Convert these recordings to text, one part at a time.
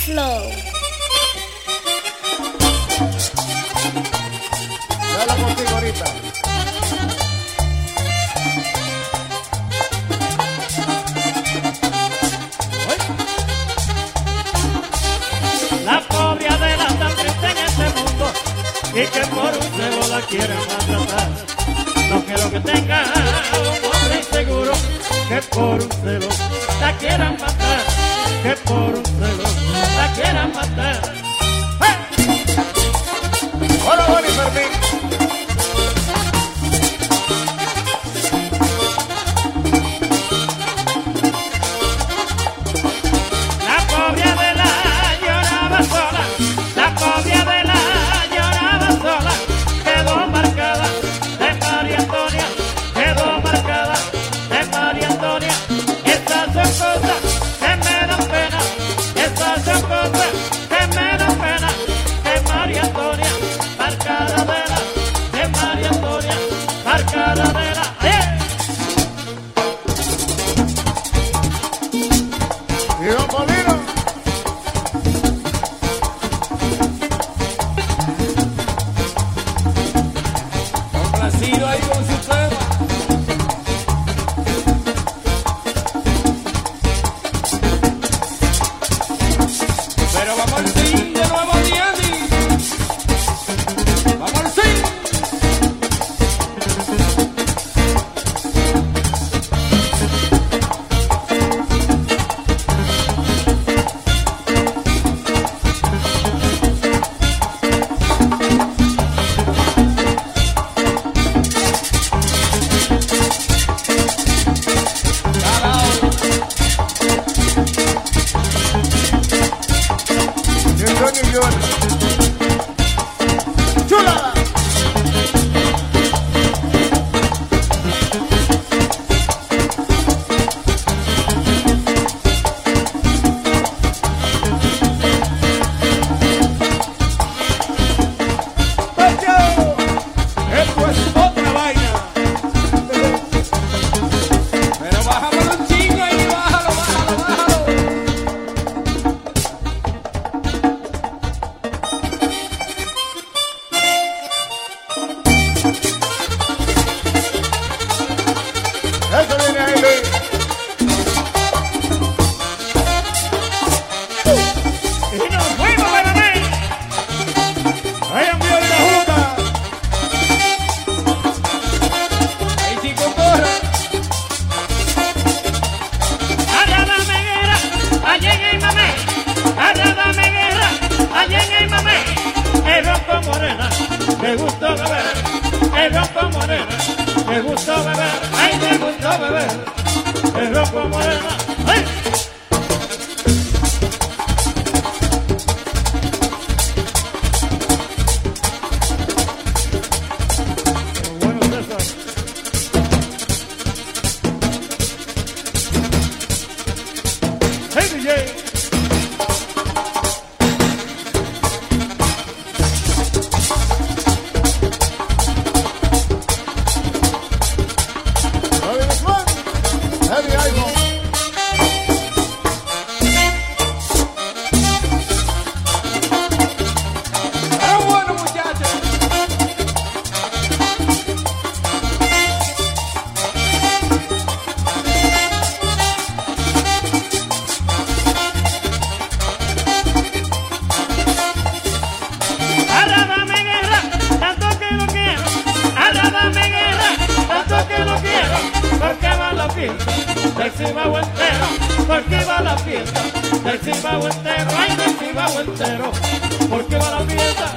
flow. La pobre Adela está triste en este mundo y que por un cebo la quieren maltratar. No quiero que tenga un hombre inseguro que por un celo la quieran matar, que por un celo la quieran matar. Cibao entero, porque va la fiesta, del Cibao entero, ay del Cibao entero, porque va la fiesta.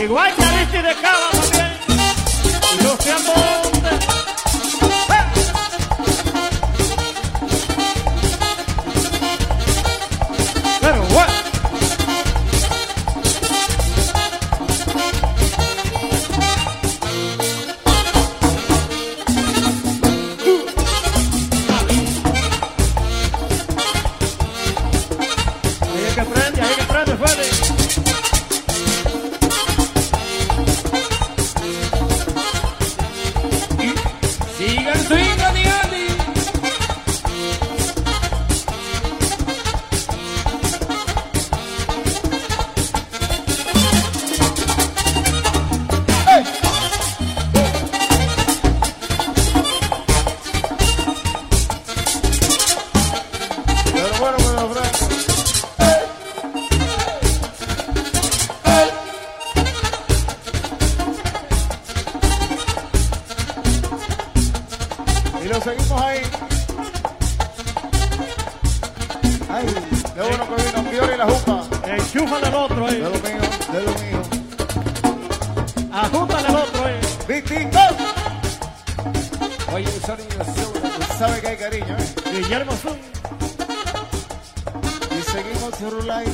Igual que Aristi de Cava también, y no sé a. Sonido Tú sabes que hay cariño, ¿eh? Guillermo Zun. Y seguimos Rulay.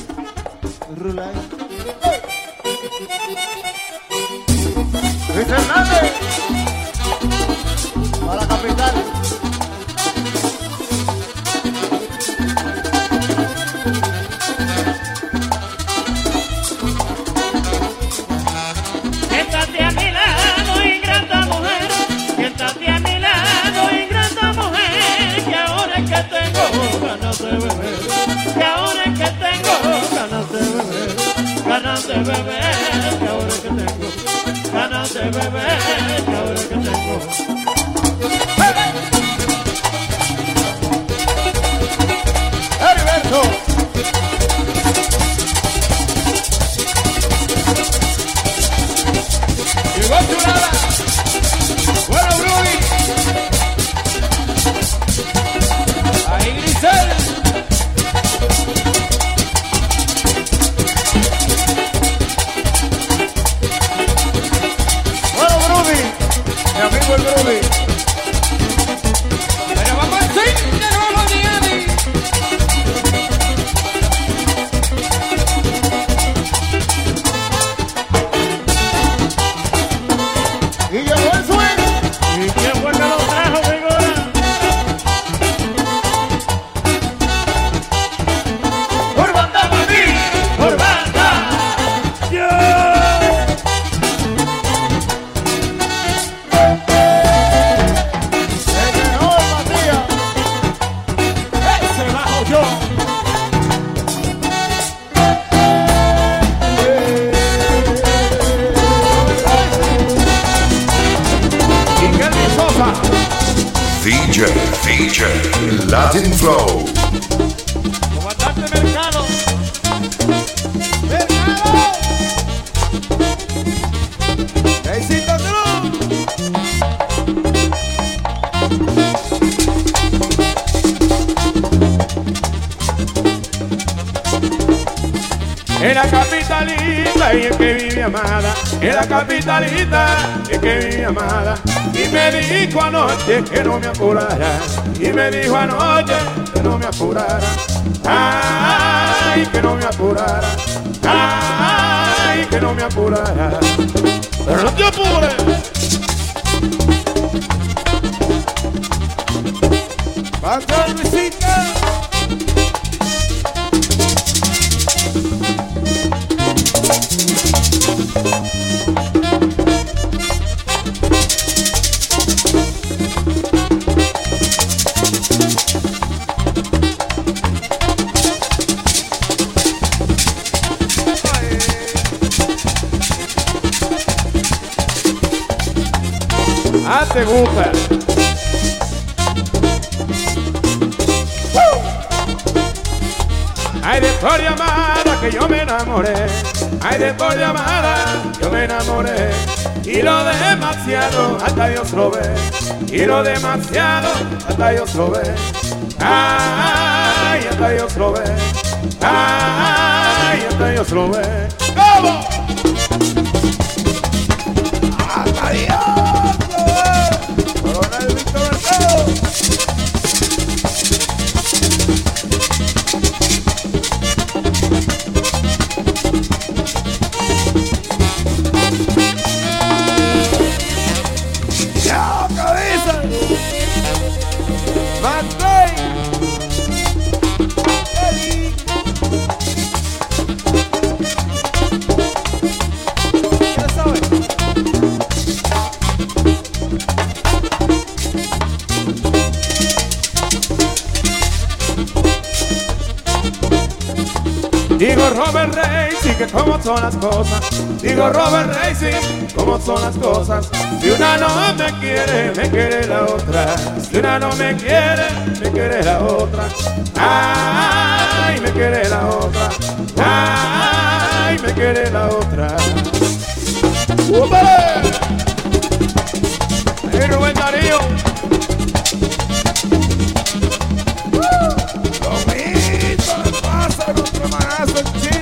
Rulay. Luis Hernández. Para la capital. DJ, DJ, Latin Flow. Comandante Mercado. Mercado. En la capitalita y es que vive amada, en la capitalita es que vive amada. Y me dijo anoche que no me apurara, y me dijo anoche que no me apurara. Ay, que no me apurara, ay, que no me apurara. Pero no te apures. Pasa Luisita. Ah, te gusta. Ay, de por llamada que yo me enamoré. Ay, de por llamada yo me enamoré. Y lo demasiado hasta Dios lo ve. Y lo demasiado hasta Dios lo ve. Ay, hasta Dios lo ve. Ay, hasta Dios lo ve. ¿Cómo? Digo Robert Racing, que cómo son las cosas. Digo Robert Racing, cómo son las cosas. Si una no me quiere, me quiere la otra. Si una no me quiere, me quiere la otra. Ay, me quiere la otra. Ay, me quiere la otra. ¡Ahí Rubén Darío! perfect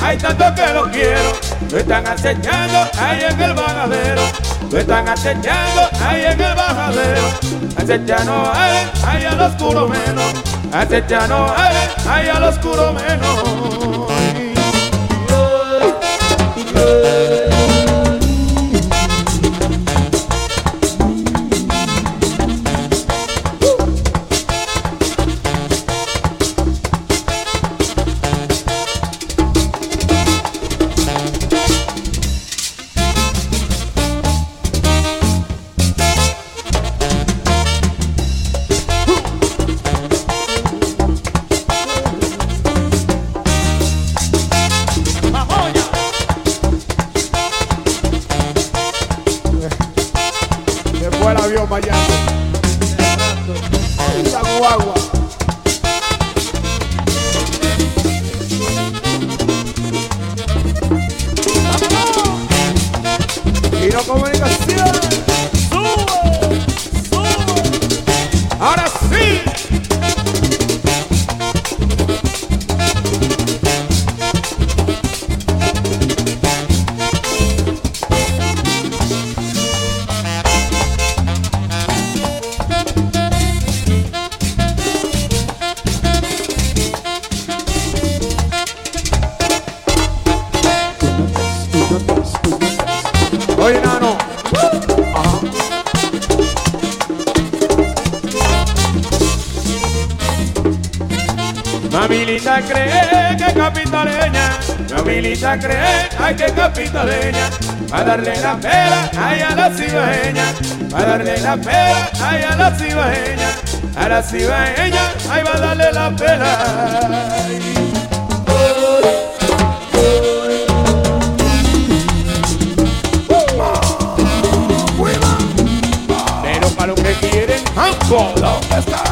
Hay tanto que lo quiero. Lo están acechando ahí en el bajadero. Lo están acechando ahí en el bajadero. Acechando ahí, ahí al oscuro menos. Acechando ahí, ahí al oscuro menos. Guagua. Y no comunicación. Sube, sube. Ahora sí. Oye, nano. Ajá. Mami linda cree que es capitaleña, mami linda cree, ay que capitaleña, a darle la pela, ay a la cibaeña, a darle la pela, ay a la cibaeña, a la cibaeña, ay va a darle la pela. Quieren,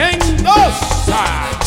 Mendonça.